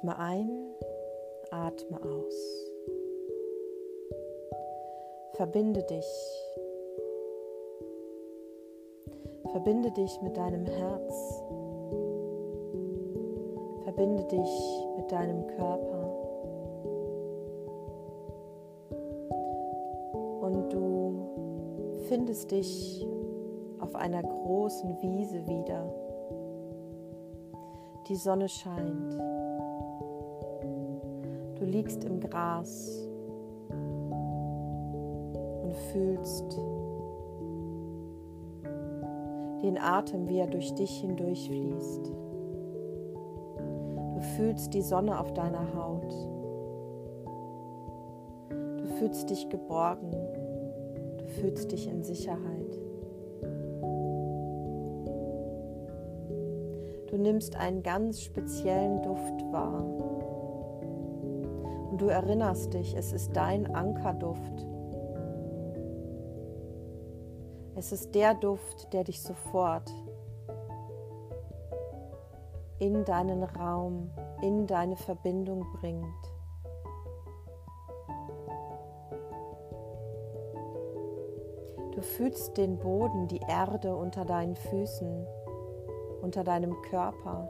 Atme ein, atme aus. Verbinde dich. Verbinde dich mit deinem Herz. Verbinde dich mit deinem Körper. Und du findest dich auf einer großen Wiese wieder. Die Sonne scheint. Du liegst im Gras und fühlst den Atem, wie er durch dich hindurchfließt. Du fühlst die Sonne auf deiner Haut. Du fühlst dich geborgen. Du fühlst dich in Sicherheit. Du nimmst einen ganz speziellen Duft wahr. Du erinnerst dich, es ist dein Ankerduft. Es ist der Duft, der dich sofort in deinen Raum, in deine Verbindung bringt. Du fühlst den Boden, die Erde unter deinen Füßen unter deinem Körper,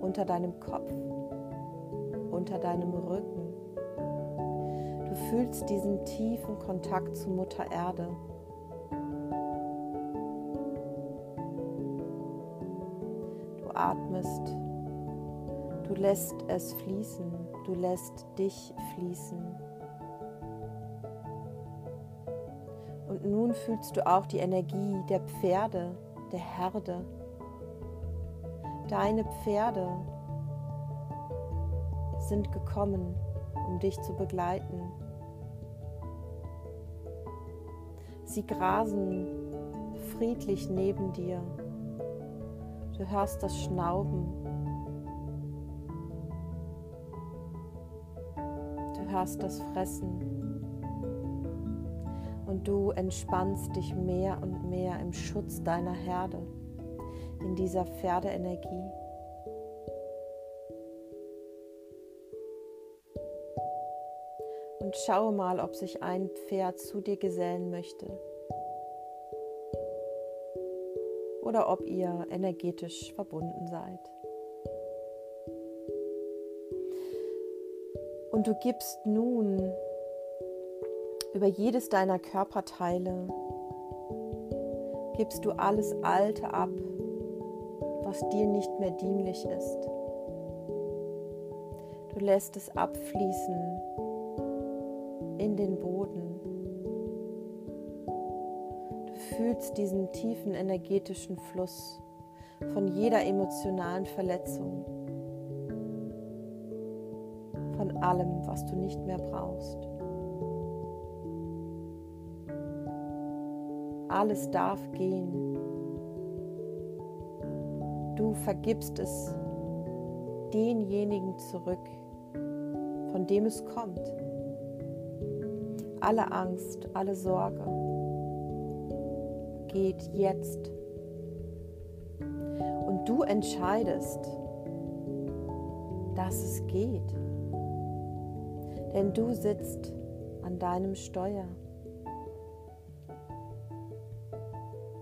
unter deinem Kopf, unter deinem Rücken. Du fühlst diesen tiefen Kontakt zu Mutter Erde. Du atmest, du lässt es fließen, du lässt dich fließen. Und nun fühlst du auch die Energie der Pferde, der Herde, Deine Pferde sind gekommen, um dich zu begleiten. Sie grasen friedlich neben dir. Du hörst das Schnauben. Du hörst das Fressen. Und du entspannst dich mehr und mehr im Schutz deiner Herde in dieser Pferdeenergie. Und schaue mal, ob sich ein Pferd zu dir gesellen möchte. Oder ob ihr energetisch verbunden seid. Und du gibst nun über jedes deiner Körperteile, gibst du alles Alte ab, was dir nicht mehr dienlich ist. Du lässt es abfließen in den Boden. Du fühlst diesen tiefen energetischen Fluss von jeder emotionalen Verletzung, von allem, was du nicht mehr brauchst. Alles darf gehen. Du vergibst es denjenigen zurück, von dem es kommt. Alle Angst, alle Sorge geht jetzt. Und du entscheidest, dass es geht. Denn du sitzt an deinem Steuer.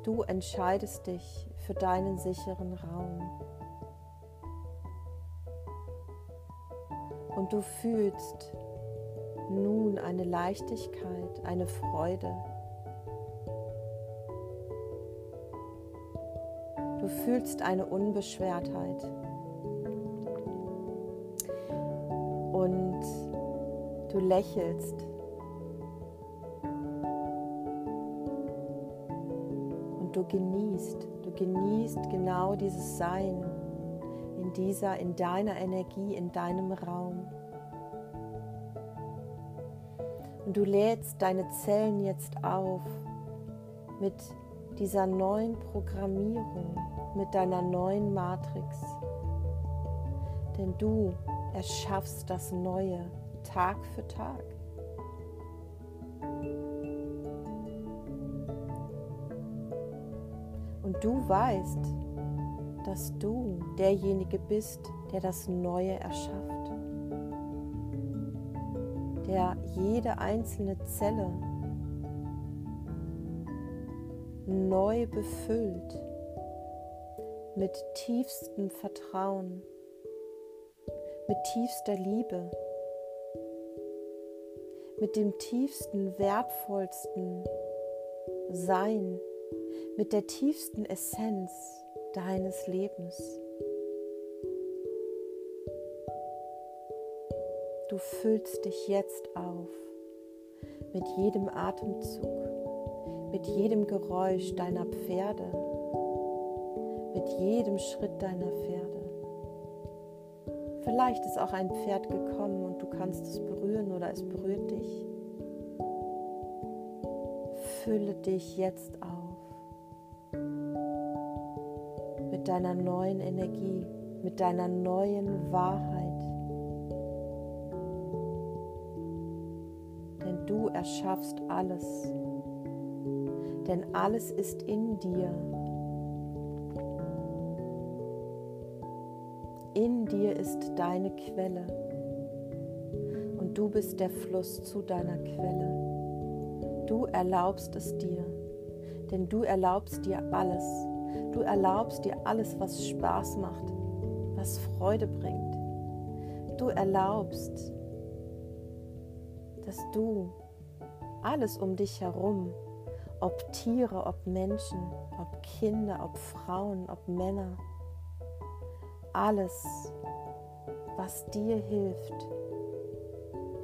Du entscheidest dich für deinen sicheren Raum. Und du fühlst nun eine Leichtigkeit, eine Freude. Du fühlst eine Unbeschwertheit. Und du lächelst du genießt, du genießt genau dieses Sein in dieser, in deiner Energie, in deinem Raum. Und du lädst deine Zellen jetzt auf mit dieser neuen Programmierung, mit deiner neuen Matrix. Denn du erschaffst das Neue Tag für Tag. Und du weißt, dass du derjenige bist, der das Neue erschafft, der jede einzelne Zelle neu befüllt mit tiefstem Vertrauen, mit tiefster Liebe, mit dem tiefsten, wertvollsten Sein, mit der tiefsten Essenz deines Lebens. Du füllst dich jetzt auf mit jedem Atemzug, mit jedem Geräusch deiner Pferde, mit jedem Schritt deiner Pferde. Vielleicht ist auch ein Pferd gekommen und du kannst es berühren oder es berührt dich. Fülle dich jetzt auf mit deiner neuen Energie, mit deiner neuen Wahrheit. Erschaffst alles. Denn alles ist in dir. In dir ist deine Quelle und du bist der Fluss zu deiner Quelle. Du erlaubst es dir, denn du erlaubst dir alles. Du erlaubst dir alles, was Spaß macht, was Freude bringt. Du erlaubst, dass du alles um dich herum, ob Tiere, ob Menschen, ob Kinder, ob Frauen, ob Männer, alles, was dir hilft,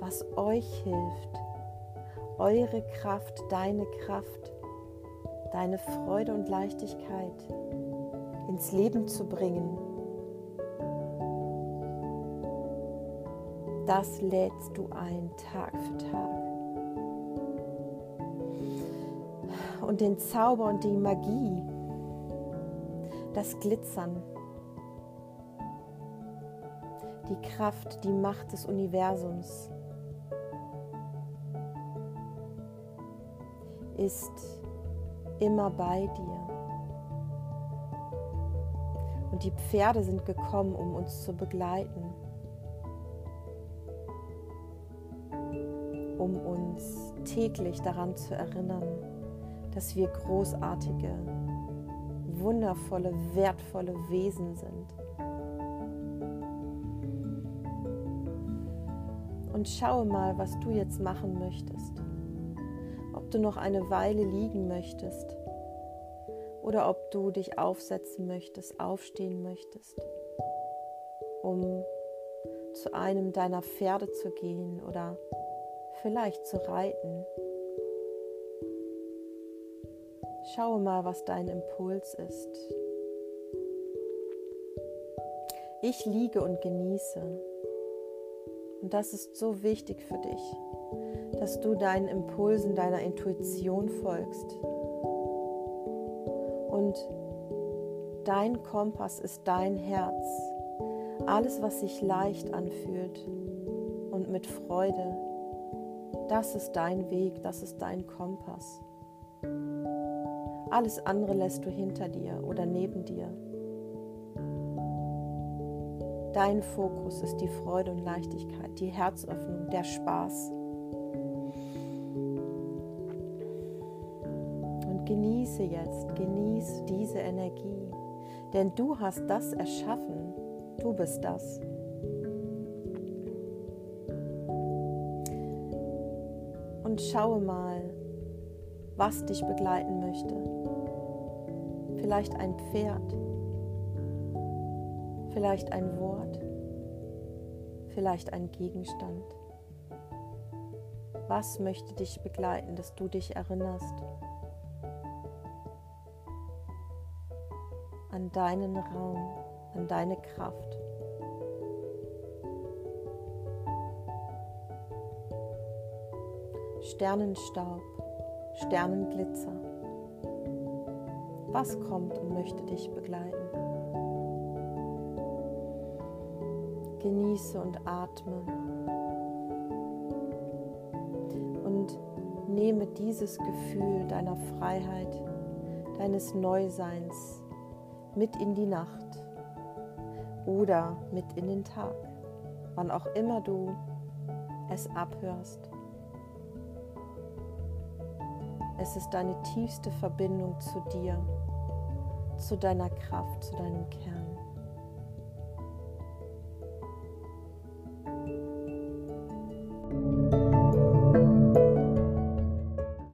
was euch hilft, eure Kraft, deine Kraft, deine Freude und Leichtigkeit ins Leben zu bringen. Das lädst du ein Tag für Tag. Und den Zauber und die Magie, das Glitzern, die Kraft, die Macht des Universums ist immer bei dir. Und die Pferde sind gekommen, um uns zu begleiten, um uns täglich daran zu erinnern, dass wir großartige, wundervolle, wertvolle Wesen sind. Und schaue mal, was du jetzt machen möchtest. Ob du noch eine Weile liegen möchtest oder ob du dich aufsetzen möchtest, aufstehen möchtest, um zu einem deiner Pferde zu gehen oder vielleicht zu reiten. Schaue mal, was dein Impuls ist. Ich liege und genieße. Und das ist so wichtig für dich, dass du deinen Impulsen, deiner Intuition folgst. Und dein Kompass ist dein Herz. Alles, was sich leicht anfühlt und mit Freude, das ist dein Weg, das ist dein Kompass. Alles andere lässt du hinter dir oder neben dir. Dein Fokus ist die Freude und Leichtigkeit, die Herzöffnung, der Spaß. Und genieße jetzt, genieße diese Energie, denn du hast das erschaffen, du bist das. Und schaue mal, was dich begleiten möchte. Vielleicht ein Pferd, vielleicht ein Wort, vielleicht ein Gegenstand. Was möchte dich begleiten, dass du dich erinnerst an deinen Raum, an deine Kraft? Sternenstaub, Sternenglitzer. Was kommt und möchte dich begleiten? Genieße und atme. Und nehme dieses Gefühl deiner Freiheit, deines Neuseins mit in die Nacht oder mit in den Tag, wann auch immer du es abhörst. Es ist deine tiefste Verbindung zu dir, zu deiner Kraft, zu deinem Kern.